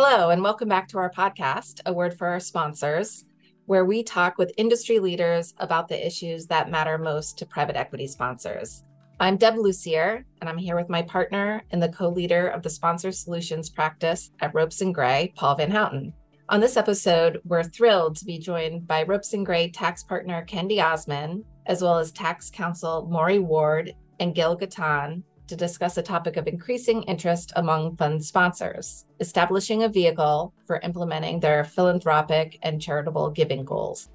Hello, and welcome back to our podcast, A Word for Our Sponsors, where we talk with industry leaders about the issues that matter most to private equity sponsors. I'm Deb Lussier, and I'm here with my partner and the co leader of the Sponsor Solutions practice at Ropes and Gray, Paul Van Houten. On this episode, we're thrilled to be joined by Ropes and Gray tax partner Kendi Ozmon, as well as tax counsel Morey Ward and Gil Ghatan, to discuss a topic of increasing interest among fund sponsors, establishing a vehicle for implementing their philanthropic and charitable giving goals.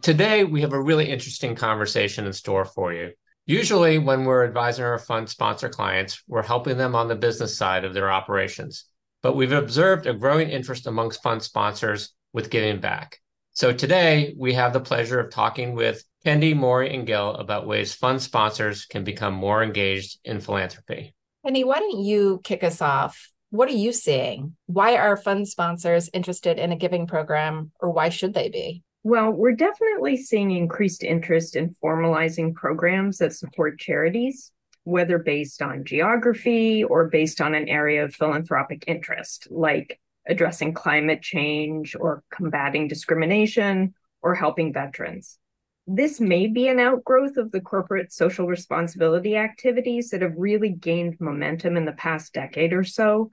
Today, we have a really interesting conversation in store for you. Usually, when we're advising our fund sponsor clients, we're helping them on the business side of their operations. But we've observed a growing interest amongst fund sponsors with giving back. So today, we have the pleasure of talking with Kendi, Morey, and Gil about ways fund sponsors can become more engaged in philanthropy. Kendi, why don't you kick us off? What are you seeing? Why are fund sponsors interested in a giving program, or why should they be? Well, we're definitely seeing increased interest in formalizing programs that support charities, whether based on geography or based on an area of philanthropic interest, like addressing climate change or combating discrimination or helping veterans this may be an outgrowth of the corporate social responsibility activities that have really gained momentum in the past decade or so.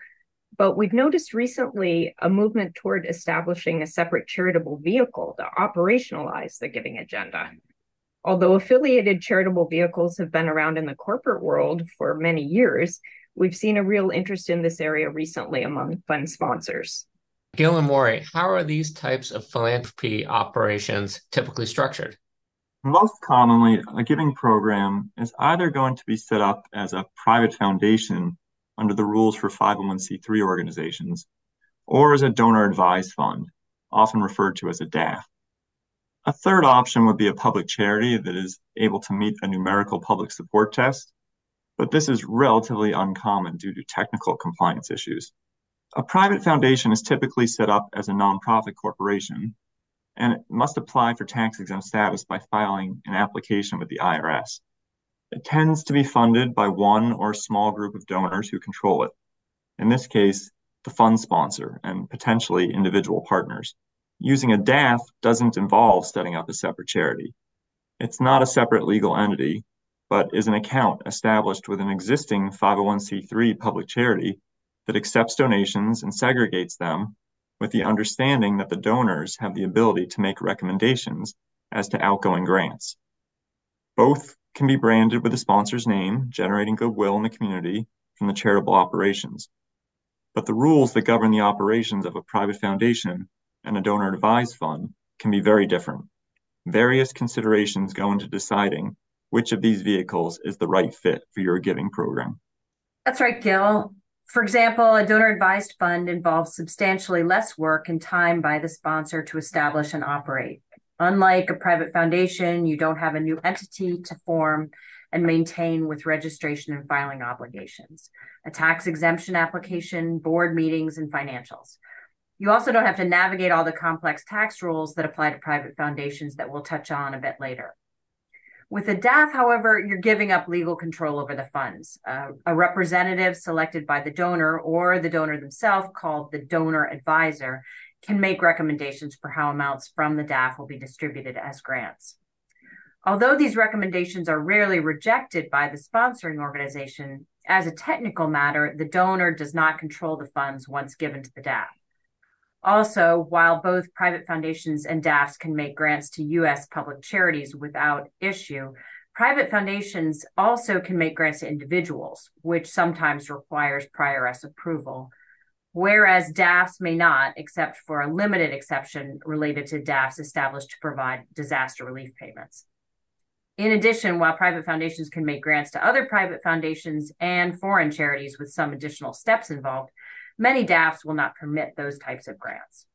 But we've noticed recently a movement toward establishing a separate charitable vehicle to operationalize the giving agenda. Although affiliated charitable vehicles have been around in the corporate world for many years, we've seen a real interest in this area recently among fund sponsors. Gil and Morey, how are these types of philanthropy operations typically structured? Most commonly, a giving program is either going to be set up as a private foundation under the rules for 501c3 organizations or as a donor advised fund, often referred to as a DAF. A third option would be a public charity that is able to meet a numerical public support test, but this is relatively uncommon due to technical compliance issues. A private foundation is typically set up as a nonprofit corporation and it must apply for tax exempt status by filing an application with the IRS. It tends to be funded by one or a small group of donors who control it. In this case, the fund sponsor and potentially individual partners. Using a DAF doesn't involve setting up a separate charity. It's not a separate legal entity, but is an account established with an existing 501c3 public charity that accepts donations and segregates them with the understanding that the donors have the ability to make recommendations as to outgoing grants. Both can be branded with the sponsor's name, generating goodwill in the community from the charitable operations. But the rules that govern the operations of a private foundation and a donor advised fund can be very different. Various considerations go into deciding which of these vehicles is the right fit for your giving program. That's right, Gil. For example, a donor advised fund involves substantially less work and time by the sponsor to establish and operate. Unlike a private foundation, you don't have a new entity to form and maintain with registration and filing obligations, a tax exemption application, board meetings, and financials. You also don't have to navigate all the complex tax rules that apply to private foundations that we'll touch on a bit later. With a DAF, however, you're giving up legal control over the funds. Uh, a representative selected by the donor or the donor themselves, called the donor advisor, can make recommendations for how amounts from the DAF will be distributed as grants. Although these recommendations are rarely rejected by the sponsoring organization, as a technical matter, the donor does not control the funds once given to the DAF. Also, while both private foundations and DAFs can make grants to U.S. public charities without issue, private foundations also can make grants to individuals, which sometimes requires prior S approval, whereas DAFs may not, except for a limited exception related to DAFs established to provide disaster relief payments. In addition, while private foundations can make grants to other private foundations and foreign charities with some additional steps involved, Many DAFs will not permit those types of grants.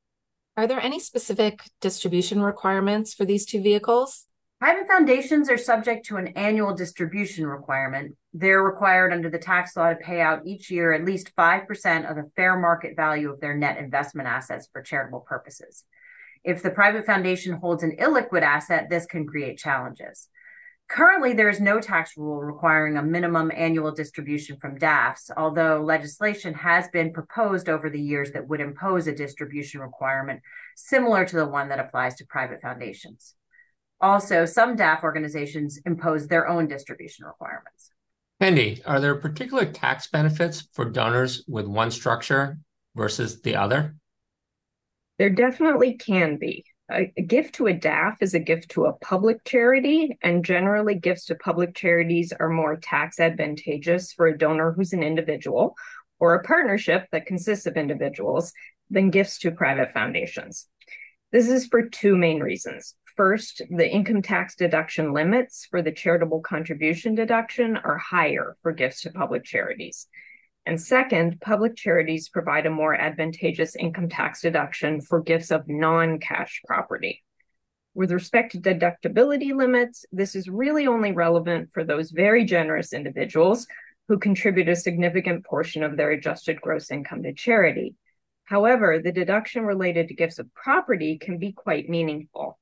Are there any specific distribution requirements for these two vehicles? Private foundations are subject to an annual distribution requirement. They're required under the tax law to pay out each year at least 5% of the fair market value of their net investment assets for charitable purposes. If the private foundation holds an illiquid asset, this can create challenges. Currently, there is no tax rule requiring a minimum annual distribution from DAFs, although legislation has been proposed over the years that would impose a distribution requirement similar to the one that applies to private foundations. Also, some DAF organizations impose their own distribution requirements. Kendi, are there particular tax benefits for donors with one structure versus the other? There definitely can be a, gift to a DAF is a gift to a public charity, and generally, gifts to public charities are more tax advantageous for a donor who's an individual or a partnership that consists of individuals than gifts to private foundations. This is for two main reasons. First, the income tax deduction limits for the charitable contribution deduction are higher for gifts to public charities. And second, public charities provide a more advantageous income tax deduction for gifts of non cash property. With respect to deductibility limits, this is really only relevant for those very generous individuals who contribute a significant portion of their adjusted gross income to charity. However, the deduction related to gifts of property can be quite meaningful.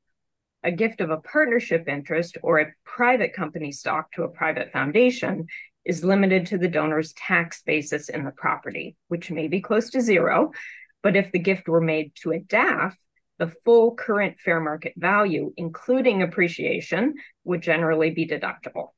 A gift of a partnership interest or a private company stock to a private foundation is limited to the donor's tax basis in the property, which may be close to zero. But if the gift were made to a DAF, the full current fair market value, including appreciation, would generally be deductible.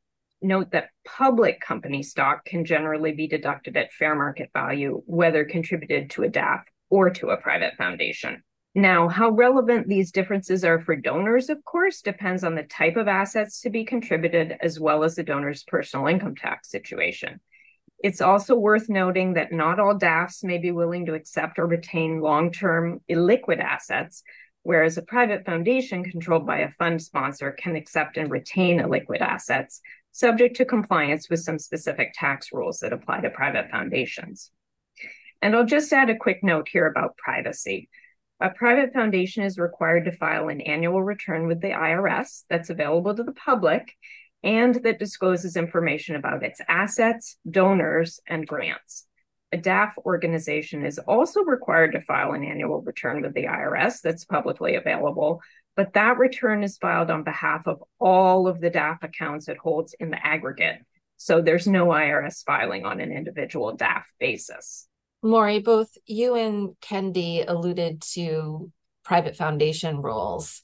Note that public company stock can generally be deducted at fair market value, whether contributed to a DAF or to a private foundation. Now, how relevant these differences are for donors, of course, depends on the type of assets to be contributed as well as the donor's personal income tax situation. It's also worth noting that not all DAFs may be willing to accept or retain long term illiquid assets, whereas a private foundation controlled by a fund sponsor can accept and retain illiquid assets, subject to compliance with some specific tax rules that apply to private foundations. And I'll just add a quick note here about privacy. A private foundation is required to file an annual return with the IRS that's available to the public and that discloses information about its assets, donors, and grants. A DAF organization is also required to file an annual return with the IRS that's publicly available, but that return is filed on behalf of all of the DAF accounts it holds in the aggregate. So there's no IRS filing on an individual DAF basis. Morey, both you and Kendi alluded to private foundation rules.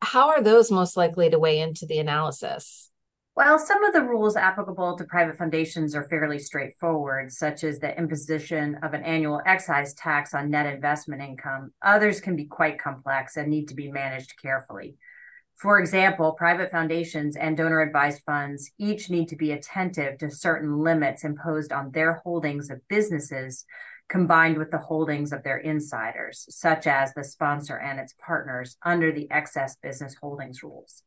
How are those most likely to weigh into the analysis? Well, some of the rules applicable to private foundations are fairly straightforward, such as the imposition of an annual excise tax on net investment income. Others can be quite complex and need to be managed carefully. For example, private foundations and donor advised funds each need to be attentive to certain limits imposed on their holdings of businesses combined with the holdings of their insiders, such as the sponsor and its partners under the excess business holdings rules.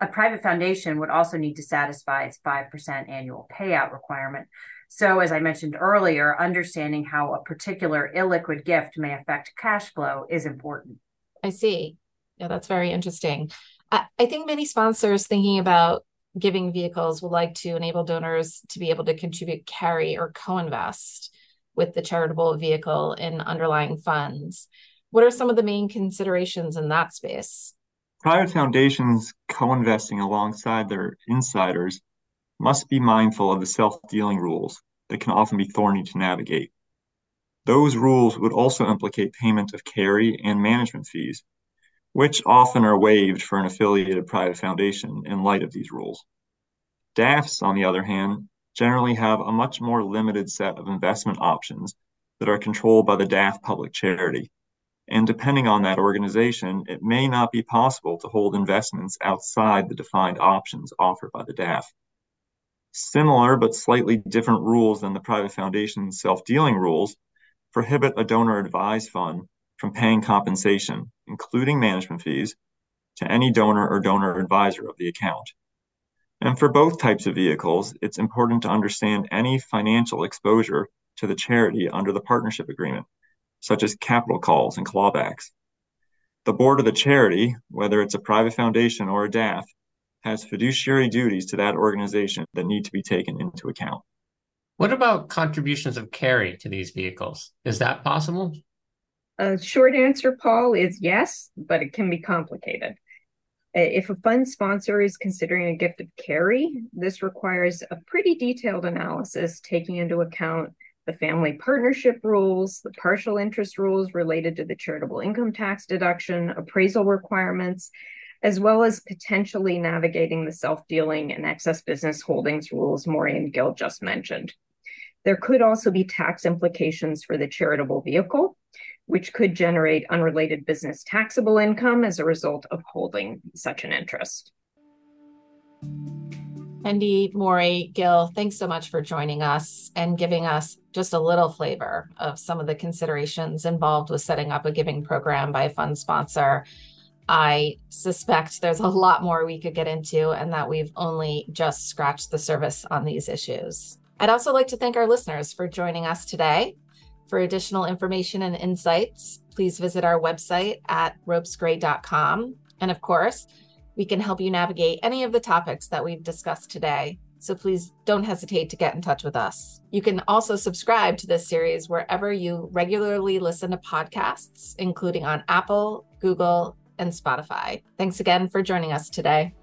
A private foundation would also need to satisfy its 5% annual payout requirement. So, as I mentioned earlier, understanding how a particular illiquid gift may affect cash flow is important. I see. Yeah, that's very interesting. I, think many sponsors thinking about giving vehicles would like to enable donors to be able to contribute, carry, or co invest with the charitable vehicle in underlying funds. What are some of the main considerations in that space? Private foundations co investing alongside their insiders must be mindful of the self dealing rules that can often be thorny to navigate. Those rules would also implicate payment of carry and management fees, which often are waived for an affiliated private foundation in light of these rules. DAFs, on the other hand, generally have a much more limited set of investment options that are controlled by the DAF public charity. And depending on that organization, it may not be possible to hold investments outside the defined options offered by the DAF. Similar but slightly different rules than the private foundation's self dealing rules prohibit a donor advised fund from paying compensation, including management fees, to any donor or donor advisor of the account. And for both types of vehicles, it's important to understand any financial exposure to the charity under the partnership agreement, such as capital calls and clawbacks. The board of the charity, whether it's a private foundation or a DAF, has fiduciary duties to that organization that need to be taken into account. What about contributions of carry to these vehicles? Is that possible? A short answer, Paul, is yes, but it can be complicated. Uh, if a fund sponsor is considering a gift of carry, this requires a pretty detailed analysis taking into account the family partnership rules, the partial interest rules related to the charitable income tax deduction, appraisal requirements, as well as potentially navigating the self dealing and excess business holdings rules Morey and Gil just mentioned. There could also be tax implications for the charitable vehicle, which could generate unrelated business taxable income as a result of holding such an interest. Andy, Morey, Gil, thanks so much for joining us and giving us just a little flavor of some of the considerations involved with setting up a giving program by a fund sponsor. I suspect there's a lot more we could get into, and that we've only just scratched the surface on these issues. I'd also like to thank our listeners for joining us today. For additional information and insights, please visit our website at ropesgray.com. And of course, we can help you navigate any of the topics that we've discussed today. So please don't hesitate to get in touch with us. You can also subscribe to this series wherever you regularly listen to podcasts, including on Apple, Google, and Spotify. Thanks again for joining us today.